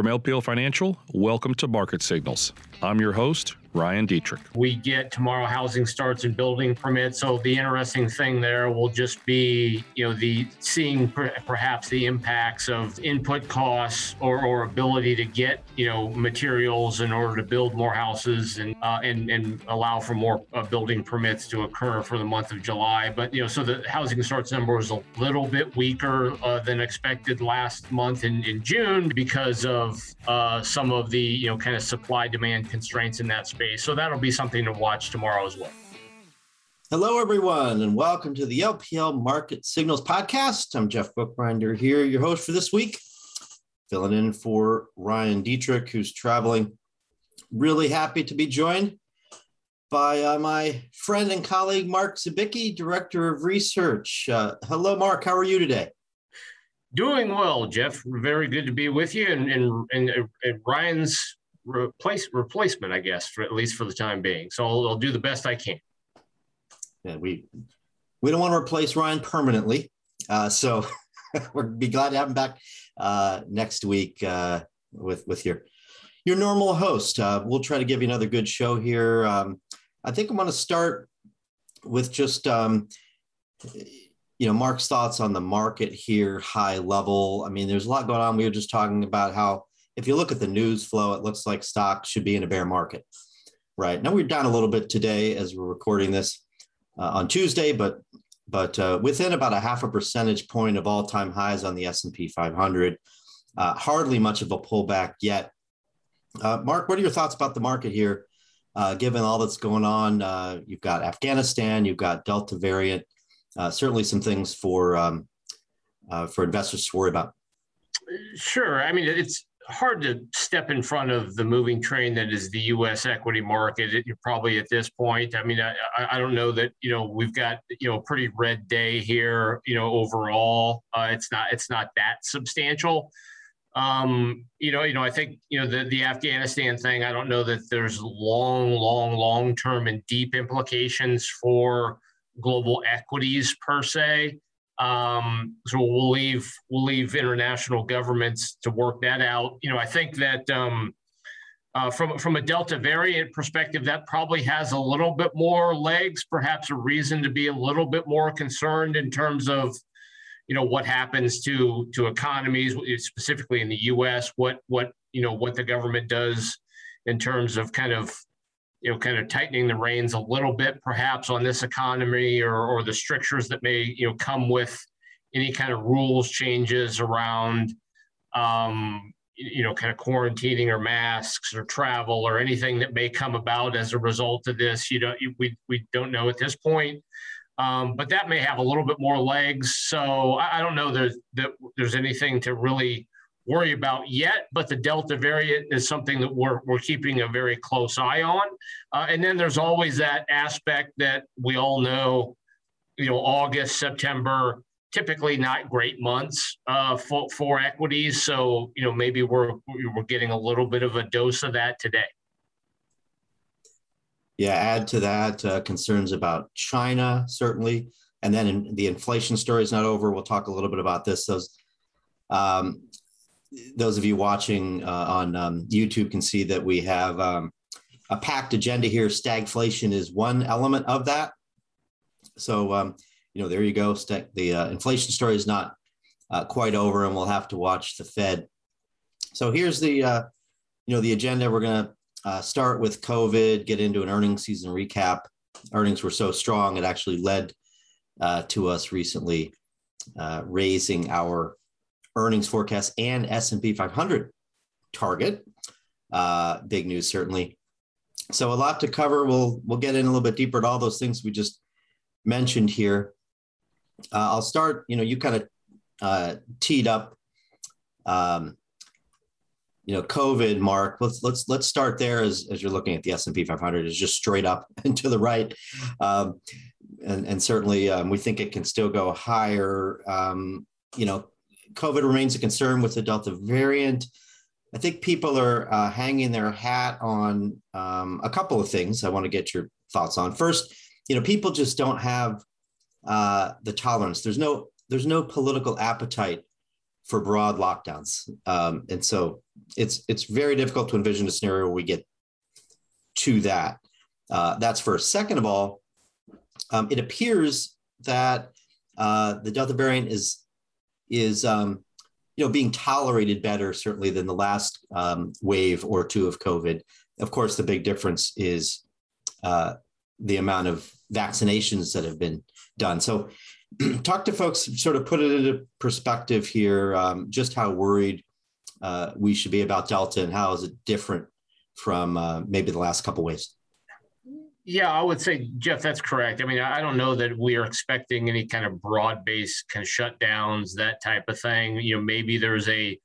From LPL Financial, welcome to Market Signals. I'm your host, Ryan Detrick. We get tomorrow housing starts and building permits. So the interesting thing there will just be, you know, the seeing per, perhaps the impacts of input costs or, or ability to get, you know, materials in order to build more houses and uh, and and allow for more uh, building permits to occur for the month of July. But you know, so the housing starts number was a little bit weaker uh, than expected last month in, in June because of uh, some of the you know kind of supply demand constraints in that space. So that'll be something to watch tomorrow as well. Hello, everyone, and welcome to the LPL Market Signals podcast. I'm Jeff Buchbinder here, your host for this week, filling in for Ryan Detrick, who's traveling. Really happy to be joined by uh, my friend and colleague, Mark Zabicki, Director of Research. Uh, hello, Mark. How are you today? Doing well, Jeff. Very good to be with you. And, and, and, and Ryan's replace replacement, I guess, for at least for the time being. So I'll, I'll do the best I can. Yeah, we we don't want to replace Ryan permanently, uh, so we'll be glad to have him back uh, next week uh, with with your your normal host. Uh, we'll try to give you another good show here. Um, I think I'm going to start with just um, you know Mark's thoughts on the market here, high level. I mean, there's a lot going on. We were just talking about how if you look at the news flow, it looks like stocks should be in a bear market. Right now, we're down a little bit today as we're recording this uh, on Tuesday, but but uh, within about a half a percentage point of all-time highs on the S&P 500. Uh, hardly much of a pullback yet. Uh, Mark, what are your thoughts about the market here, uh, given all that's going on? Uh, you've got Afghanistan, you've got Delta variant, certainly some things for um, for investors to worry about. Sure. I mean, it's hard to step in front of the moving train that is the U.S. equity market. Probably at this point. I mean, I, I don't know that you know we've got you know a pretty red day here. You know, overall, uh, it's not it's not that substantial. Um, you know, you know, I think you know the the Afghanistan thing. I don't know that there's long, long, long term and deep implications for global equities per se. Um, so we'll leave we'll leave international governments to work that out. You know, I think that um, uh, from from a Delta variant perspective, that probably has a little bit more legs, perhaps a reason to be a little bit more concerned in terms of you know what happens to to economies, specifically in the U.S. What what you know what the government does in terms of kind of you know, kind of tightening the reins a little bit, perhaps on this economy or, or the strictures that may, you know, come with any kind of rules changes around, um, you know, kind of quarantining or masks or travel or anything that may come about as a result of this. You know, we we don't know at this point. Um, but that may have a little bit more legs. So I, I don't know that there's anything to really worry about yet, but the Delta variant is something that we're, we're keeping a very close eye on. Uh, and then there's always that aspect that we all know, you know, August, September, typically not great months uh, for, for equities. So, you know, maybe we're, we're getting a little bit of a dose of that today. Yeah, add to that uh, concerns about China, certainly. And then in, the inflation story is not over. We'll talk a little bit about this. Those um, those of you watching uh, on um, YouTube can see that we have um, a packed agenda here. Stagflation is one element of that. So, um, you know, there you go. the uh, inflation story is not uh, quite over, and we'll have to watch the Fed. So here's the, uh, you know, the agenda. We're going to uh, start with COVID, get into an earnings season recap. Earnings were so strong, it actually led uh, to us recently raising our earnings forecast and S&P 500 target. Uh, big news, certainly. So a lot to cover. We'll we'll get in a little bit deeper at all those things we just mentioned here. Uh, I'll start. You know, you kind of uh, teed up. Um, you know, COVID, Mark. Let's let's let's start there as as you're looking at the S and P 500 is just straight up and to the right, um, and and certainly um, we think it can still go higher. Um, you know, COVID remains a concern with the Delta variant. I think people are uh, hanging their hat on um, a couple of things I want to get your thoughts on. First, you know, people just don't have uh, the tolerance. There's no there's no political appetite for broad lockdowns, um, and so it's it's very difficult to envision a scenario where we get to that. Uh, that's first. Second of all, um, it appears that uh, the Delta variant is is um, you know being tolerated better certainly than the last um, wave or two of COVID. Of course, the big difference is uh, the amount of vaccinations that have been done. So, talk to folks, sort of put it into perspective here, um, just how worried uh, we should be about Delta and how is it different from uh, maybe the last couple waves. Yeah, I would say, Jeff, that's correct. I mean, I don't know that we are expecting any kind of broad-based kind of shutdowns, that type of thing. You know, maybe there's a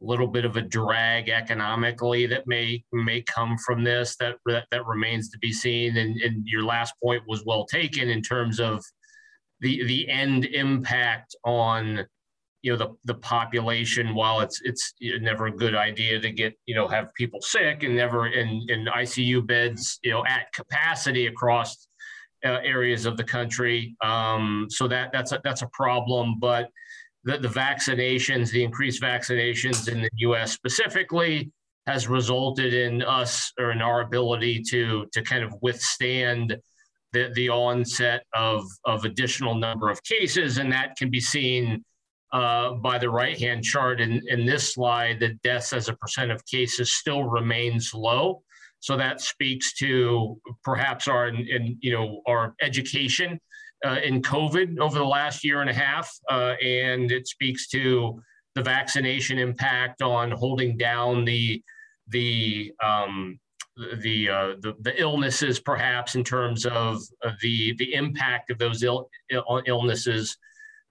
little bit of a drag economically that may may come from this that that, that remains to be seen. And, and your last point was well taken in terms of the the end impact on you know the the population while it's it's never a good idea to get you know have people sick and never in in ICU beds you know at capacity across uh, areas of the country. Um, so that that's a, that's a problem but the, the vaccinations the increased vaccinations in the US specifically has resulted in us or in our ability to to kind of withstand the, the onset of of additional number of cases and that can be seen uh, by the right-hand chart in, in this slide, the deaths as a percent of cases still remains low. So that speaks to perhaps our, in, in you know, our education uh, in COVID over the last year and a half, uh, and it speaks to the vaccination impact on holding down the the um, the, uh, the, the illnesses, perhaps in terms of, of the the impact of those Ill, Ill, illnesses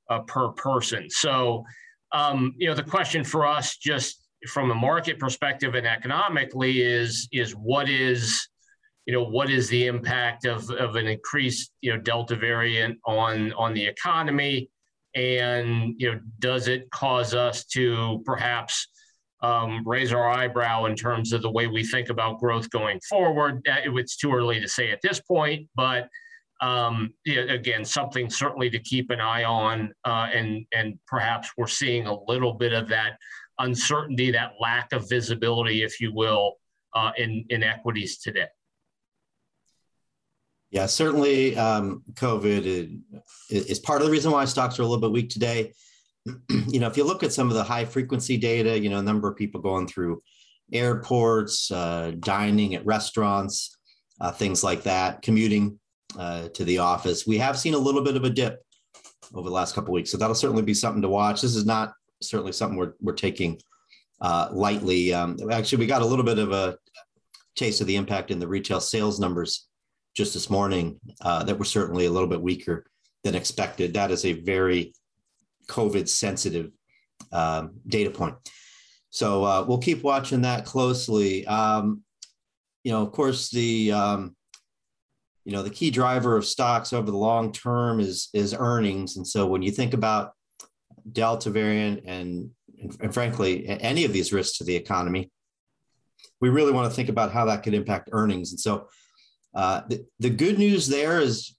uh, per person. So, um, you know, the question for us, just from a market perspective and economically, is is what is you know what is the impact of, of an increased you know delta variant on on the economy and you know does it cause us to perhaps um, raise our eyebrow in terms of the way we think about growth going forward it's too early to say at this point but um, again, something certainly to keep an eye on, uh, and and perhaps we're seeing a little bit of that uncertainty, that lack of visibility, if you will, uh, in in equities today. Yeah, certainly, um, COVID is part of the reason why stocks are a little bit weak today. you know, if you look at some of the high frequency data, you know, number of people going through airports, uh, dining at restaurants, uh, things like that, commuting uh, to the office. We have seen a little bit of a dip over the last couple weeks, so that'll certainly be something to watch. This is not certainly something we're we're taking uh, lightly. Um, actually, we got a little bit of a taste of the impact in the retail sales numbers just this morning uh, that were certainly a little bit weaker than expected. That is a very COVID sensitive um, data point. So uh, we'll keep watching that closely. Um, you know, of course, the um, you know the key driver of stocks over the long term is is earnings. And so when you think about delta variant and, and, and frankly any of these risks to the economy we really want to think about how that could impact earnings. And so uh, the, the good news there is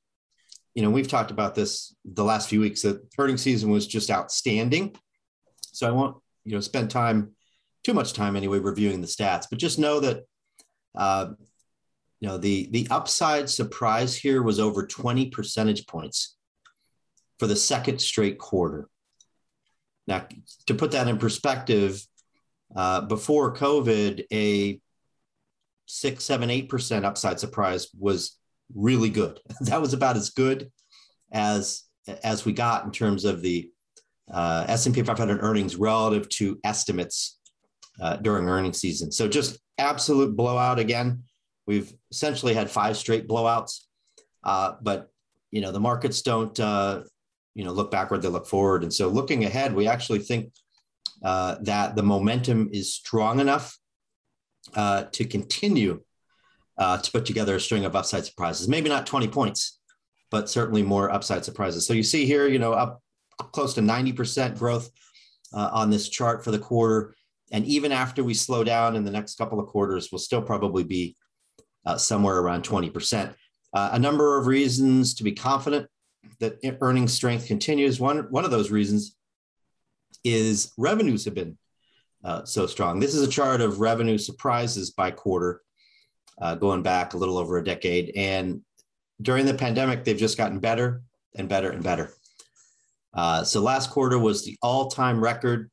you know we've talked about this the last few weeks that earnings season was just outstanding. So i won't you know spend time too much time anyway reviewing the stats but just know that uh, you know the the upside surprise here was over 20 percentage points for the second straight quarter. Now to put that in perspective uh, before covid a six seven eight percent upside surprise was really good. That was about as good as as we got in terms of the uh, s&p 500 earnings relative to estimates uh, during earnings season. So just absolute blowout again We've essentially had five straight blowouts, uh, but you know the markets don't uh, you know look backward; they look forward. And so, looking ahead, we actually think uh, that the momentum is strong enough uh, to continue uh, to put together a string of upside surprises. Maybe not 20 points, but certainly more upside surprises. So you see here, you know, up close to 90% growth uh, on this chart for the quarter. And even after we slow down in the next couple of quarters, we'll still probably be uh, somewhere around 20%. Uh, a number of reasons to be confident that earnings strength continues. One, one of those reasons is revenues have been uh, so strong. This is a chart of revenue surprises by quarter, uh, going back a little over a decade. And during the pandemic, they've just gotten better and better and better. Uh, so last quarter was the all-time record.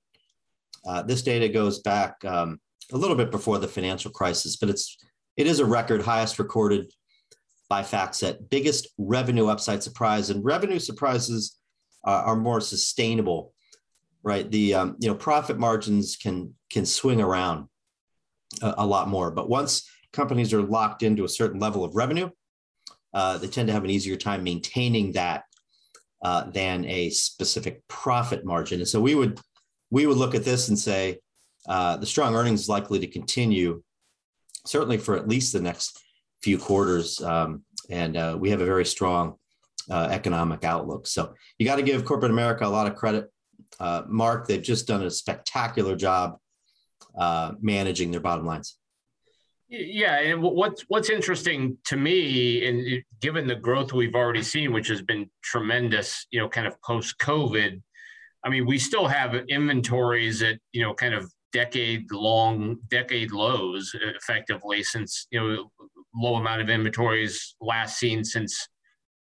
Uh, this data goes back um, a little bit before the financial crisis, but it's it is a record highest recorded by FactSet, biggest revenue upside surprise, and revenue surprises are more sustainable, right? The um, you know profit margins can can swing around a, a, lot more, but once companies are locked into a certain level of revenue, uh, they tend to have an easier time maintaining that uh, than a specific profit margin. And so we would we would look at this and say uh, the strong earnings is likely to continue, certainly for at least the next few quarters. Um, and uh, we have a very strong uh, economic outlook. So you got to give corporate America a lot of credit. Uh, Mark, they've just done a spectacular job uh, managing their bottom lines. Yeah, and what's what's interesting to me, and given the growth we've already seen, which has been tremendous, you know, kind of post COVID, I mean, we still have inventories at you know kind of decade long, decade lows, effectively since you know low amount of inventories last seen since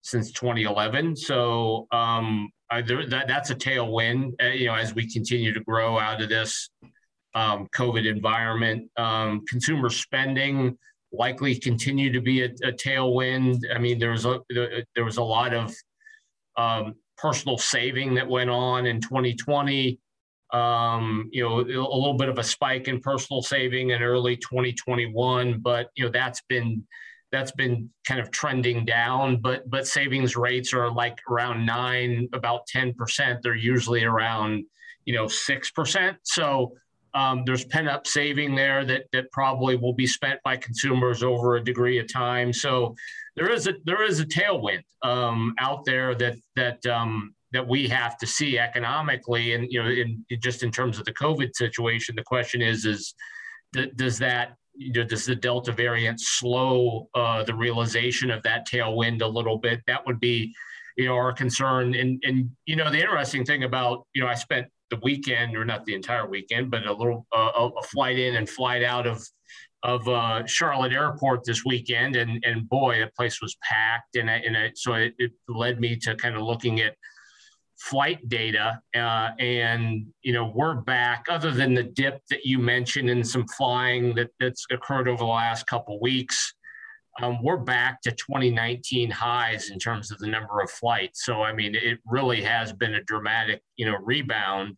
since 2011. So um, there, that that's a tailwind. Uh, you know, as we continue to grow out of this um, COVID environment, um, consumer spending likely continue to be a, a, tailwind. I mean, there was a there was a lot of um, personal saving that went on in 2020. Um, you know, a little bit of a spike in personal saving in early 2021, but you know that's been that's been kind of trending down, but but savings rates are like around nine, about ten percent. They're usually around you know six percent. So um, there's pent up saving there that that probably will be spent by consumers over a degree of time. So there is a there is a tailwind um, out there that that um, that we have to see economically, and you know, in, just in terms of the COVID situation, the question is is does that you know, does the Delta variant slow uh, the realization of that tailwind a little bit? That would be, you know, our concern. And and you know, the interesting thing about you know, I spent the weekend, or not the entire weekend, but a little uh, a flight in and flight out of of uh, Charlotte Airport this weekend, and and boy, the place was packed, and I, and I, so it, it led me to kind of looking at flight data uh, and you know we're back other than the dip that you mentioned in some flying that, that's occurred over the last couple weeks um, we're back to 2019 highs in terms of the number of flights. So i mean it really has been a dramatic you know rebound.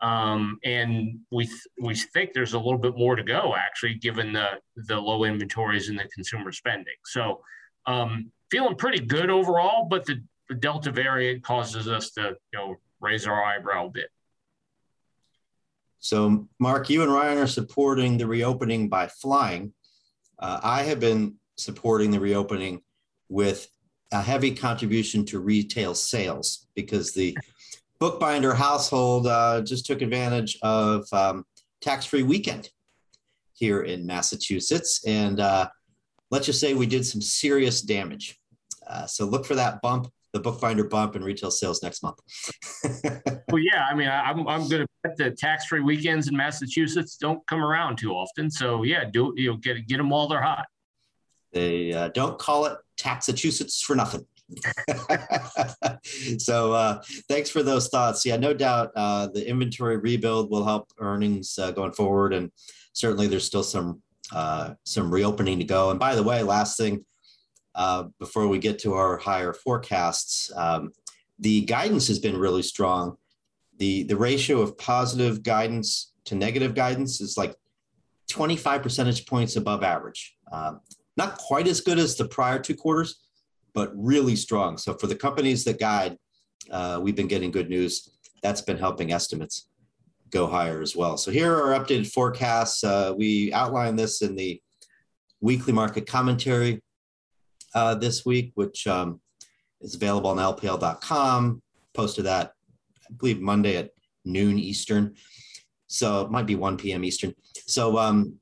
Um, and we th- we think there's a little bit more to go actually given the the low inventories and the consumer spending. So um, feeling pretty good overall but the the Delta variant causes us to, you know, raise our eyebrow a bit. So, Mark, you and Ryan are supporting the reopening by flying. Uh, I have been supporting the reopening with a heavy contribution to retail sales because the Buchbinder household uh, just took advantage of um, tax-free weekend here in Massachusetts, and uh, let's just say we did some serious damage. Uh, so look for that bump the Buchbinder bump in retail sales next month. well, yeah, I mean, I, am I'm going to bet that tax-free weekends in Massachusetts don't come around too often. So yeah, do you know, get get them while they're hot. They uh, don't call it Taxachusetts for nothing. so uh, thanks for those thoughts. Yeah, no doubt uh, the inventory rebuild will help earnings uh, going forward, and certainly there's still some uh, some reopening to go. And by the way, last thing uh, before we get to our higher forecasts, um, the guidance has been really strong. The, the ratio of positive guidance to negative guidance is like 25 percentage points above average. Um, not quite as good as the prior two quarters, but really strong. So for the companies that guide, uh, we've been getting good news. That's been helping estimates go higher as well. So here are our updated forecasts. Uh, we outlined this in the weekly market commentary uh, this week, which um, is available on lpl.com. Posted that, I believe, Monday at noon Eastern. So it might be 1 p.m. Eastern. So, um,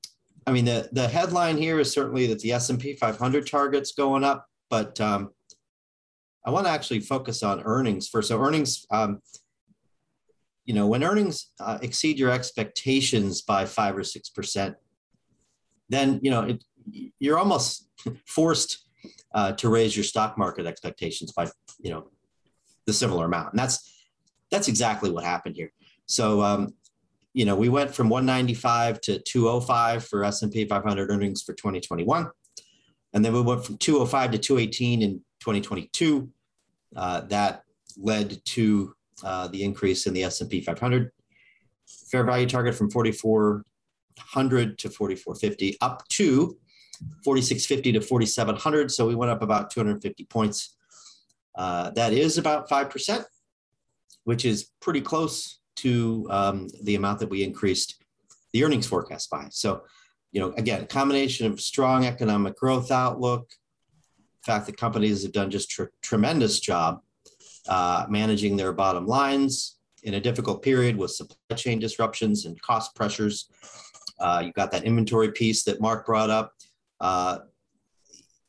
I mean, the, the headline here is certainly that the S&P 500 target's going up, but um, I want to actually focus on earnings first. So earnings, um, you know, when earnings uh, exceed your expectations by five or six percent, then you know it, you're almost forced uh, to raise your stock market expectations by you know the similar amount, and that's that's exactly what happened here. So um, you know, we went from 195 to 205 for S&P 500 earnings for 2021. And then we went from 205 to 218 in 2022. Uh, that led to uh, the increase in the S&P 500 fair value target from 4400 to 4450 up to 4650 to 4700 so we went up about 250 points uh, that is about 5% which is pretty close to um, the amount that we increased the earnings forecast by. So, you know, again, a combination of strong economic growth outlook, fact that companies have done just a tremendous job uh, managing their bottom lines in a difficult period with supply chain disruptions and cost pressures. Uh, you got that inventory piece that Mark brought up. Uh,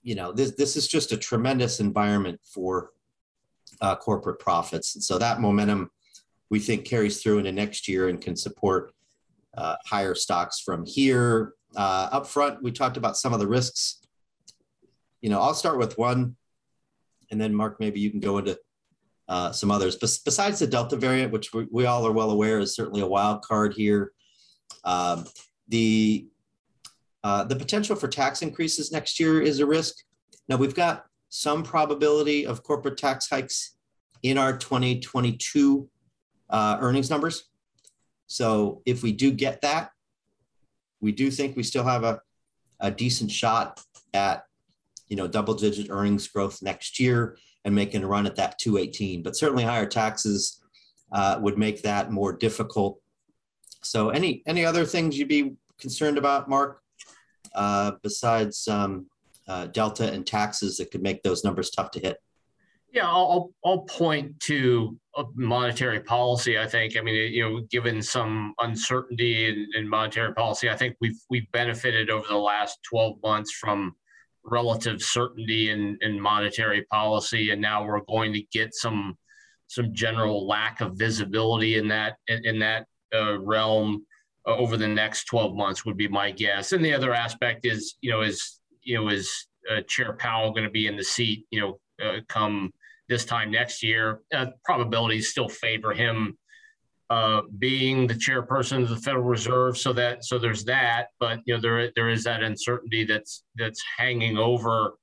you know, this this is just a tremendous environment for uh, corporate profits, and so that momentum we think carries through into next year and can support uh, higher stocks from here. Uh, up front, we talked about some of the risks. You know, I'll start with one, and then Mark, maybe you can go into uh, some others. Bes- besides the Delta variant, which we, we, all are well aware is certainly a wild card here, um, the uh, the potential for tax increases next year is a risk. Now we've got some probability of corporate tax hikes in our 2022 uh, earnings numbers. So if we do get that, we do think we still have a, a decent shot at you know double digit earnings growth next year and making a run at that 218 but certainly higher taxes uh, would make that more difficult so any any other things you'd be concerned about mark uh, besides um, uh, delta and taxes that could make those numbers tough to hit yeah, I'll I'll point to monetary policy. I think. I mean, you know, given some uncertainty in, in, monetary policy, I think we've we've benefited over the last 12 months from relative certainty in, in monetary policy, and now we're going to get some some general lack of visibility in that in, in that uh, realm uh, over the next 12 months would be my guess. And the other aspect is, you know, is you know, is uh, Chair Powell going to be in the seat, you know, uh, come this time next year. Uh, probabilities still favor him uh, being the chairperson of the Federal Reserve. So that so there's that, but you know there there is that uncertainty that's that's hanging over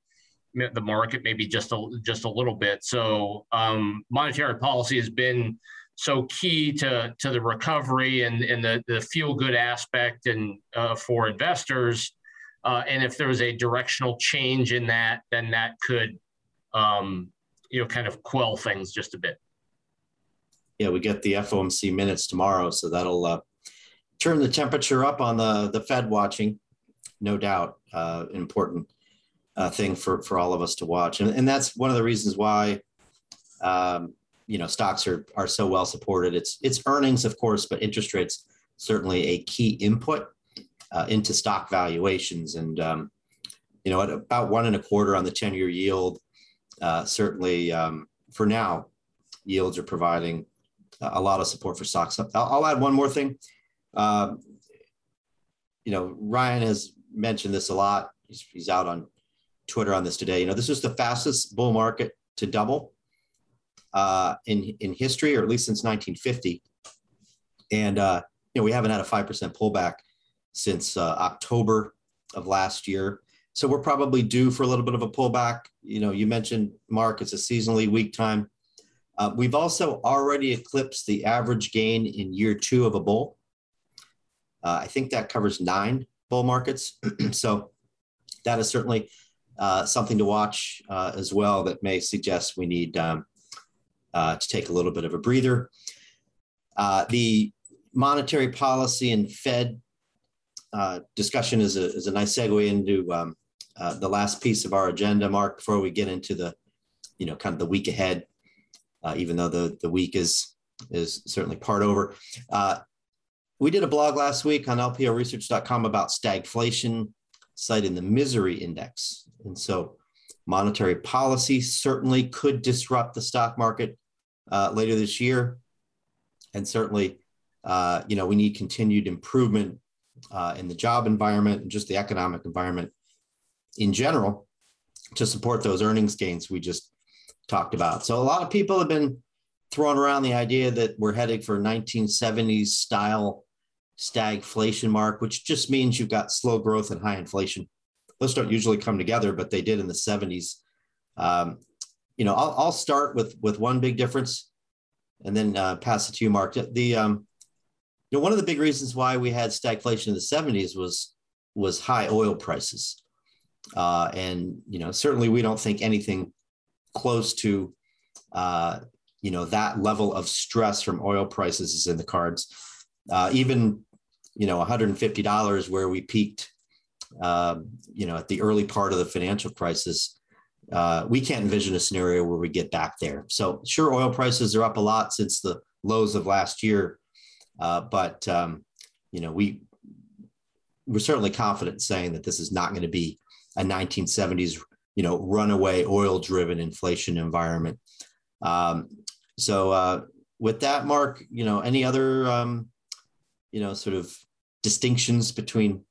the market maybe just a just a little bit. So um, monetary policy has been so key to to the recovery and and the the feel good aspect and uh, for investors. Uh, and if there was a directional change in that, then that could um, you know kind of quell things just a bit. Yeah, we get the FOMC minutes tomorrow, so that'll uh, turn the temperature up on the the Fed watching, no doubt, uh, important uh, thing for for all of us to watch, and and that's one of the reasons why. Um, you know, stocks are are so well supported. It's it's earnings, of course, but interest rates certainly a key input uh, into stock valuations. And um, you know, at about one and a quarter on the ten year yield, uh, certainly um, for now, yields are providing a lot of support for stocks. I'll, I'll add one more thing. Um, you know, Ryan has mentioned this a lot. He's, he's out on Twitter on this today. You know, this is the fastest bull market to double uh, in in history, or at least since 1950. And uh, you know, we haven't had a five percent pullback since uh, October of last year. So we're probably due for a little bit of a pullback. You know, you mentioned Mark, it's a seasonally weak time. Uh, we've also already eclipsed the average gain in year two of a bull. Uh, I think that covers nine bull markets. so that is certainly uh, something to watch uh, as well that may suggest we need um, uh, to take a little bit of a breather. Uh, the monetary policy and Fed discussion is a, is a nice segue into um, uh, the last piece of our agenda, Mark, before we get into the, you know, kind of the week ahead, uh, even though the, the week is, is certainly part over. Uh, we did a blog last week on lplresearch.com about stagflation, citing the misery index. And so monetary policy certainly could disrupt the stock market uh, later this year. and certainly, uh, you know, we need continued improvement uh, in the job environment and just the economic environment in general to support those earnings gains we just talked about. So a lot of people have been throwing around the idea that we're heading for 1970s style stagflation mark, which just means you've got slow growth and high inflation. Those don't usually come together, but they did in the 70s. Um, you know, I'll, I'll, start with with one big difference, and then uh, pass it to you, Mark. The um, you know one of the big reasons why we had stagflation in the 70s was was high oil prices, uh, and you know certainly we don't think anything close to uh, you know that level of stress from oil prices is in the cards. Uh, even you know 150 dollars where we peaked, uh, you know at the early part of the financial crisis. Uh, we can't envision a scenario where we get back there. So sure, oil prices are up a lot since the lows of last year, uh, but um, you know we we're certainly confident saying that this is not going to be a 1970s you know runaway oil driven inflation environment um, so uh, with that mark you know any other um, you know sort of distinctions between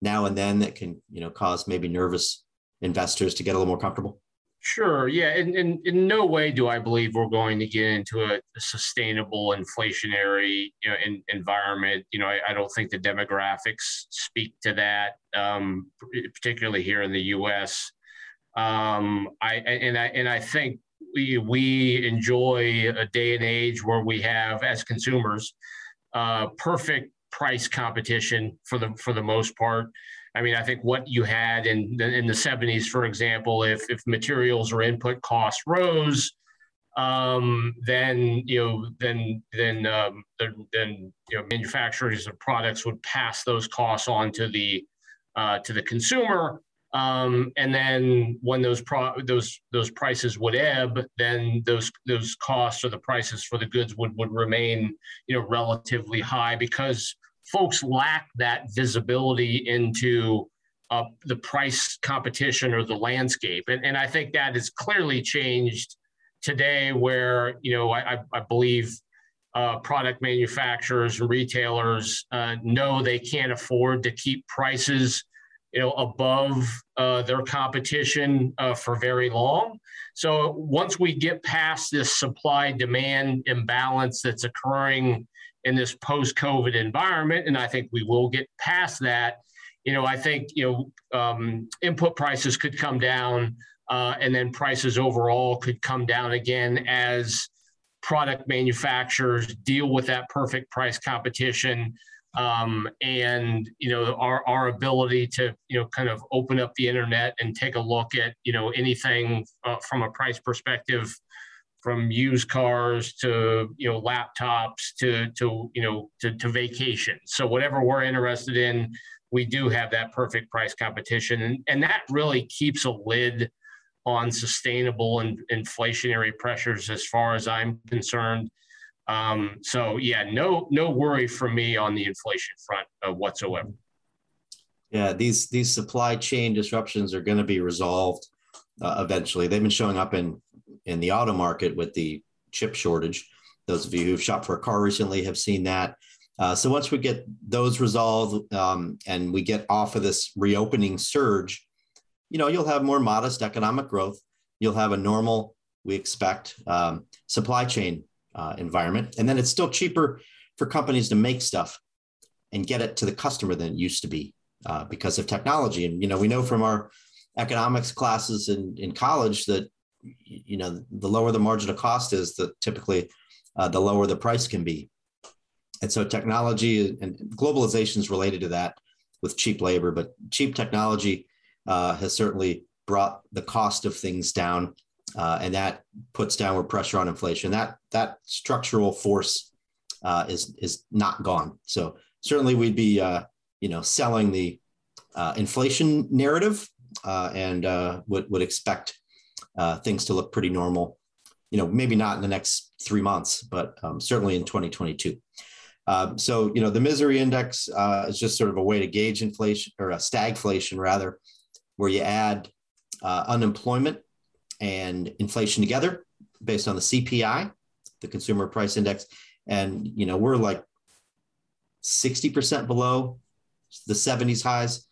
now and then that can you know cause maybe nervous investors to get a little more comfortable Sure. Yeah. And, and in no way do I believe we're going to get into a, a sustainable inflationary you know, in, environment. You know, I, I, don't think the demographics speak to that, um, particularly here in the U.S. Um, I and I and I think we we enjoy a day and age where we have as consumers uh, perfect price competition for the for the most part. I mean, I think what you had in the, in the 70s, for example, if if materials or input costs rose, um, then you know then then um, then you know manufacturers of products would pass those costs on to the uh, to the consumer. Um, and then when those pro- those those prices would ebb, then those those costs or the prices for the goods would would remain you know relatively high because folks lack that visibility into uh, the price competition or the landscape, and and I think that has clearly changed today, where you know I I, believe. Uh, product manufacturers and retailers uh, know they can't afford to keep prices you know, above uh, their competition uh, for very long. So once we get past this supply demand imbalance that's occurring in this post COVID environment, and I think we will get past that, you know, I think, you know, um, input prices could come down uh, and then prices overall could come down again as product manufacturers deal with that perfect price competition um, and you know our our ability to you know kind of open up the internet and take a look at you know anything uh, from a price perspective from used cars to you know laptops to to you know to, to vacation so whatever we're interested in we do have that perfect price competition and, and that really keeps a lid on sustainable and inflationary pressures as far as i'm concerned um, so yeah, no no worry for me on the inflation front uh, whatsoever. Yeah, these these supply chain disruptions are going to be resolved uh, eventually. They've been showing up in in the auto market with the chip shortage. Those of you who've shopped for a car recently have seen that. Uh, so once we get those resolved um, and we get off of this reopening surge, you know, you'll have more modest economic growth. You'll have a normal, we expect, um, supply chain uh, environment. And then it's still cheaper for companies to make stuff and get it to the customer than it used to be uh, because of technology. And, you know, we know from our economics classes in, in college that, you know, the lower the marginal cost is, the typically uh, the lower the price can be. And so technology and globalization is related to that with cheap labor, but cheap technology uh, has certainly brought the cost of things down uh, and that puts downward pressure on inflation. That that structural force uh, is is not gone. So certainly we'd be uh, you know selling the uh, inflation narrative and would would expect things to look pretty normal. You know, maybe not in the next three months, but um, certainly in 2022. Um, so you know the misery index is just sort of a way to gauge inflation or a stagflation rather, where you add unemployment and inflation together based on the CPI, the consumer price index, and you know we're like 60% below the 70s highs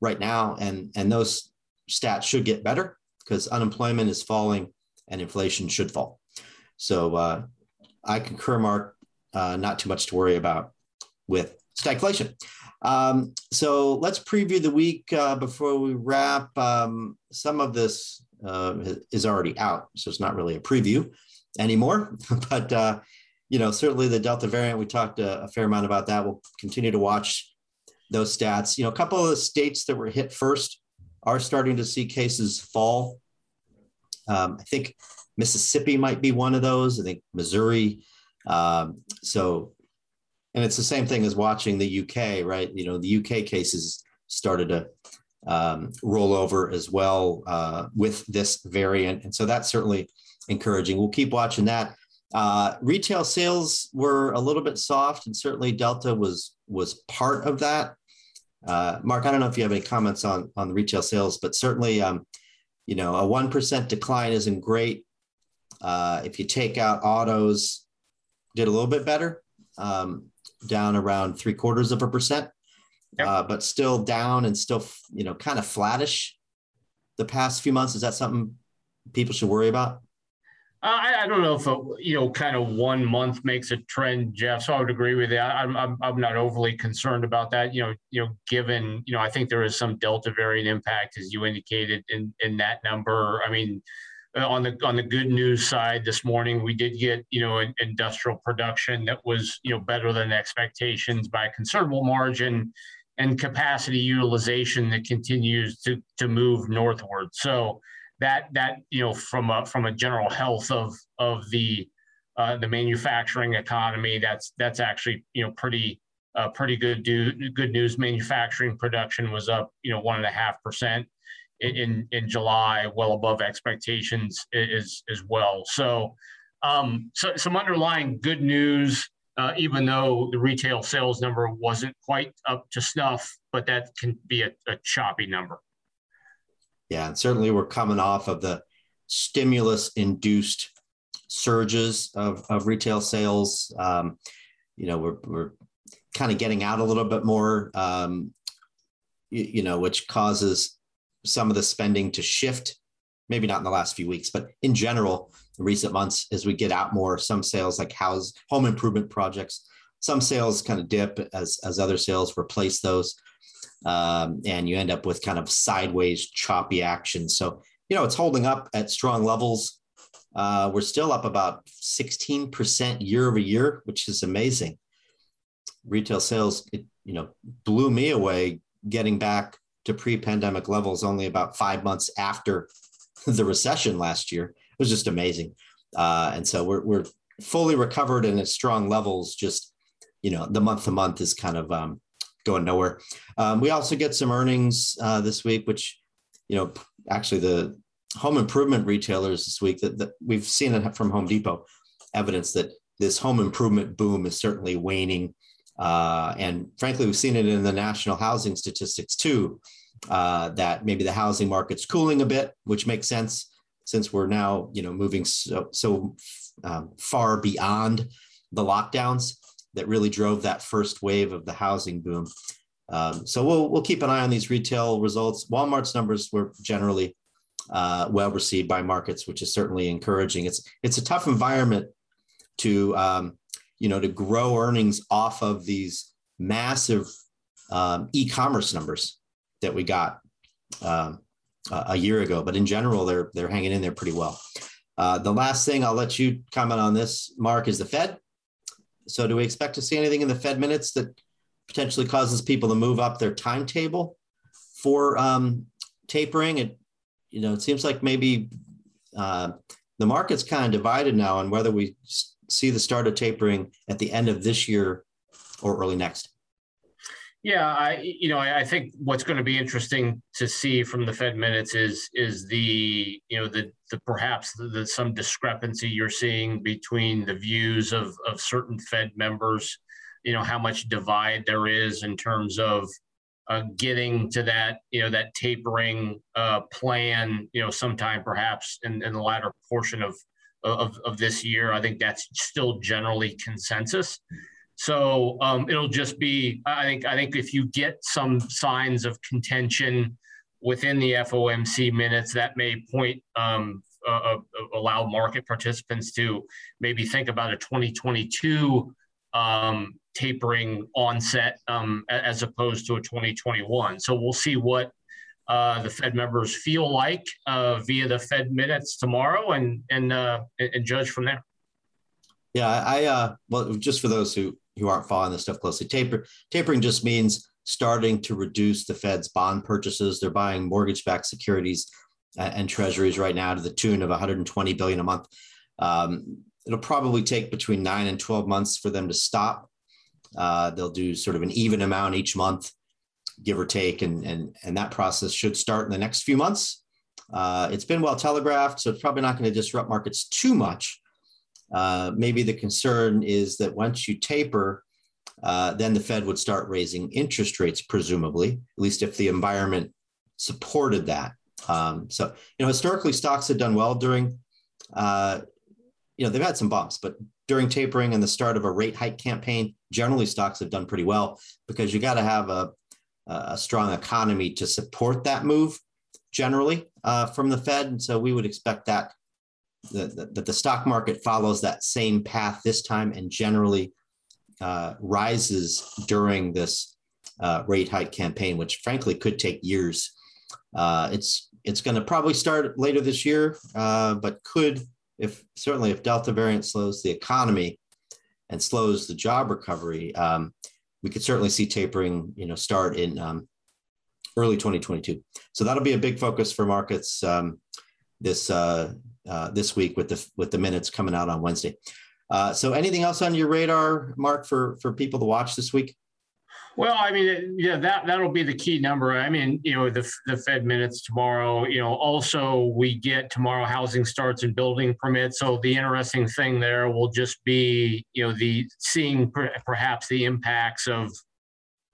right now and and those stats should get better because unemployment is falling and inflation should fall so uh, i concur mark uh, not too much to worry about with stagflation um, so let's preview the week uh, before we wrap um, some of this uh, is already out so it's not really a preview anymore but uh, you know, certainly the Delta variant, we talked a, a, fair amount about that. We'll continue to watch those stats. You know, a couple of the states that were hit first are starting to see cases fall. Um, I think Mississippi might be one of those. I think Missouri. Um, so, and it's the same thing as watching the UK, right? You know, the UK cases started to um, roll over as well uh, with this variant. And so that's certainly encouraging. We'll keep watching that. Uh, retail sales were a little bit soft, and certainly Delta was was part of that. Uh, Mark, I don't know if you have any comments on on the retail sales, but certainly, um, you know, a one percent decline isn't great. Uh, if you take out autos, did a little bit better, um, down around three quarters of a percent, yep. uh, but still down and still, you know, kind of flattish. The past few months is that something people should worry about? I, I, don't know if a, you know kind of one month makes a trend, Jeff. So I would agree with that. I'm, I'm I'm not overly concerned about that. You know, you know, given you know, I think there is some Delta variant impact as you indicated in in that number. I mean, uh, on the on the good news side, this morning we did get you know an industrial production that was you know better than expectations by a considerable margin, and capacity utilization that continues to to move northward. So that that you know from a from a general health of of the uh, the manufacturing economy that's that's actually you know pretty uh, pretty good do, good news. Manufacturing production was up you know one and a half percent in in July well above expectations as as well. So um, so some underlying good news uh, even though the retail sales number wasn't quite up to snuff but that can be a, a choppy number yeah, and certainly we're coming off of the stimulus induced surges of, of retail sales. Um, you know, we're, we're kind of getting out a little bit more, um, you, you know, which causes some of the spending to shift. Maybe not in the last few weeks, but in general, in recent months, as we get out more, some sales like house home improvement projects, some sales kind of dip as as other sales replace those um, and you end up with kind of sideways choppy action. So, you know, it's holding up at strong levels. Uh, we're still up about 16% year over year, which is amazing. Retail sales, it, you know, blew me away getting back to pre-pandemic levels only about five months after the recession last year. It was just amazing. Uh, and so we're, we're fully recovered and at strong levels. Just, you know, the month to month is kind of um, going nowhere. Um, we also get some earnings uh, this week, which, you know, actually the home improvement retailers this week that, that we've seen it from Home Depot, evidence that this home improvement boom is certainly waning. Uh, and frankly, we've seen it in the national housing statistics too, uh, that maybe the housing market's cooling a bit, which makes sense since we're now, you know, moving so, so um, far beyond the lockdowns that really drove that first wave of the housing boom. Um, so we'll we'll keep an eye on these retail results. Walmart's numbers were generally uh, well received by markets, which is certainly encouraging. It's it's a tough environment to um, you know to grow earnings off of these massive um, e-commerce numbers that we got um, a year ago. But in general, they're they're hanging in there pretty well. Uh, the last thing I'll let you comment on this, Mark, is the Fed. So do we expect to see anything in the Fed minutes that potentially causes people to move up their timetable for um, tapering? It, you know, it seems like maybe uh, the market's kind of divided now on whether we see the start of tapering at the end of this year or early next. Yeah, I you know I, I, think what's going to be interesting to see from the Fed minutes is is the you know the the perhaps the, the, some discrepancy you're seeing between the views of of certain Fed members, you know how much divide there is in terms of uh, getting to that you know that tapering uh, plan you know sometime perhaps in, in the latter portion of of, of this year. I think that's still generally consensus. So um, it'll just be, I think, I think if you get some signs of contention within the FOMC minutes, that may point um, uh, allow market participants to maybe think about a 2022 um, tapering onset um, as opposed to a 2021. So we'll see what uh, the Fed members feel like uh, via the Fed minutes tomorrow, and and uh, and judge from there. Yeah, I uh, well, just for those who who aren't following this stuff closely, taper tapering just means starting to reduce the Fed's bond purchases. They're buying mortgage-backed securities and treasuries right now to the tune of 120 billion a month. Um, it'll probably take between nine and 12 months for them to stop. Uh, they'll do sort of an even amount each month, give or take, and and and that process should start in the next few months. Uh, it's been well telegraphed, so it's probably not going to disrupt markets too much. Uh, maybe the concern is that once you taper, uh, then the Fed would start raising interest rates, presumably, at least if the environment supported that. Um, so, you know, historically, stocks have done well during, uh, you know, they've had some bumps, but during tapering and the start of a rate hike campaign, generally stocks have done pretty well because you got to have a, a strong economy to support that move generally uh, from the Fed. And so we would expect that that the, the stock market follows that same path this time and generally uh, rises during this uh, rate hike campaign, which frankly could take years. Uh, it's it's going to probably start later this year, uh, but could, if certainly if Delta variant slows the economy and slows the job recovery, um, we could certainly see tapering, you know, start in um, early 2022. So that'll be a big focus for markets um, this uh, this week with the with the minutes coming out on Wednesday. Uh, so anything else on your radar, Mark, for for people to watch this week? Well, I mean, yeah, that that'll be the key number. I mean, you know, the the Fed minutes tomorrow. You know, also we get tomorrow housing starts and building permits. So the interesting thing there will just be, you know, the seeing per, perhaps the impacts of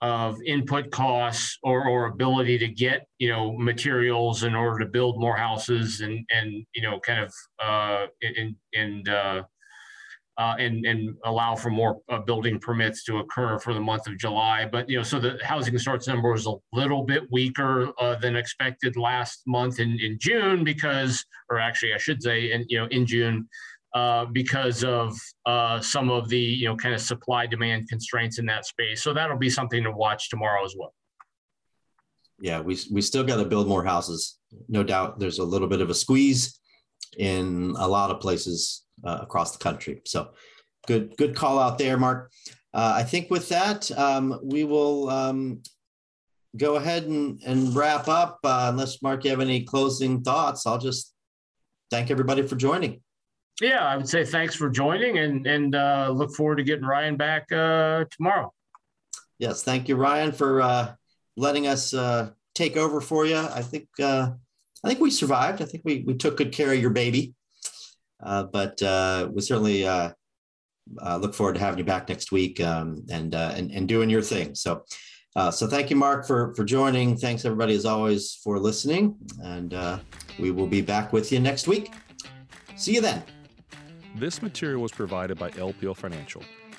of input costs or, or ability to get you know materials in order to build more houses and and you know kind of uh, and and uh, uh, and, and allow for more uh, building permits to occur for the month of July. But, you know, so the housing starts number was a little bit weaker uh, than expected last month in, in June because, or actually I should say, in, you know, in June, uh, because of uh, some of the, you know, kind of supply demand constraints in that space. So that'll be something to watch tomorrow as well. Yeah, we, we still got to build more houses. No doubt there's a little bit of a squeeze in a lot of places uh, across the country. So good, good call out there, Mark. Uh, I think with that, um, we will um, go ahead and, and wrap up. Uh, unless Mark, you have any closing thoughts, I'll just thank everybody for joining. Yeah, I would say thanks for joining and and uh, look forward to getting Ryan back uh, tomorrow. Yes, thank you, Ryan, for uh, letting us uh, take over for you. I think uh, I think we survived. I think we we took good care of your baby. Uh, but we certainly look forward to having you back next week um, and, and, and doing your thing. So, so thank you, Mark, for for joining. Thanks everybody as always for listening, and we will be back with you next week. See you then. This material was provided by LPL Financial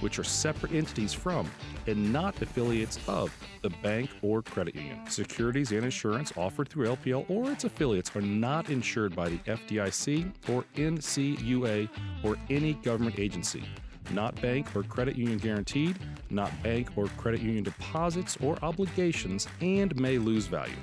which are separate entities from and not affiliates of the bank or credit union. Securities and insurance offered through LPL or its affiliates are not insured by the FDIC or NCUA or any government agency. Not bank or credit union guaranteed, not bank or credit union deposits or obligations, and may lose value.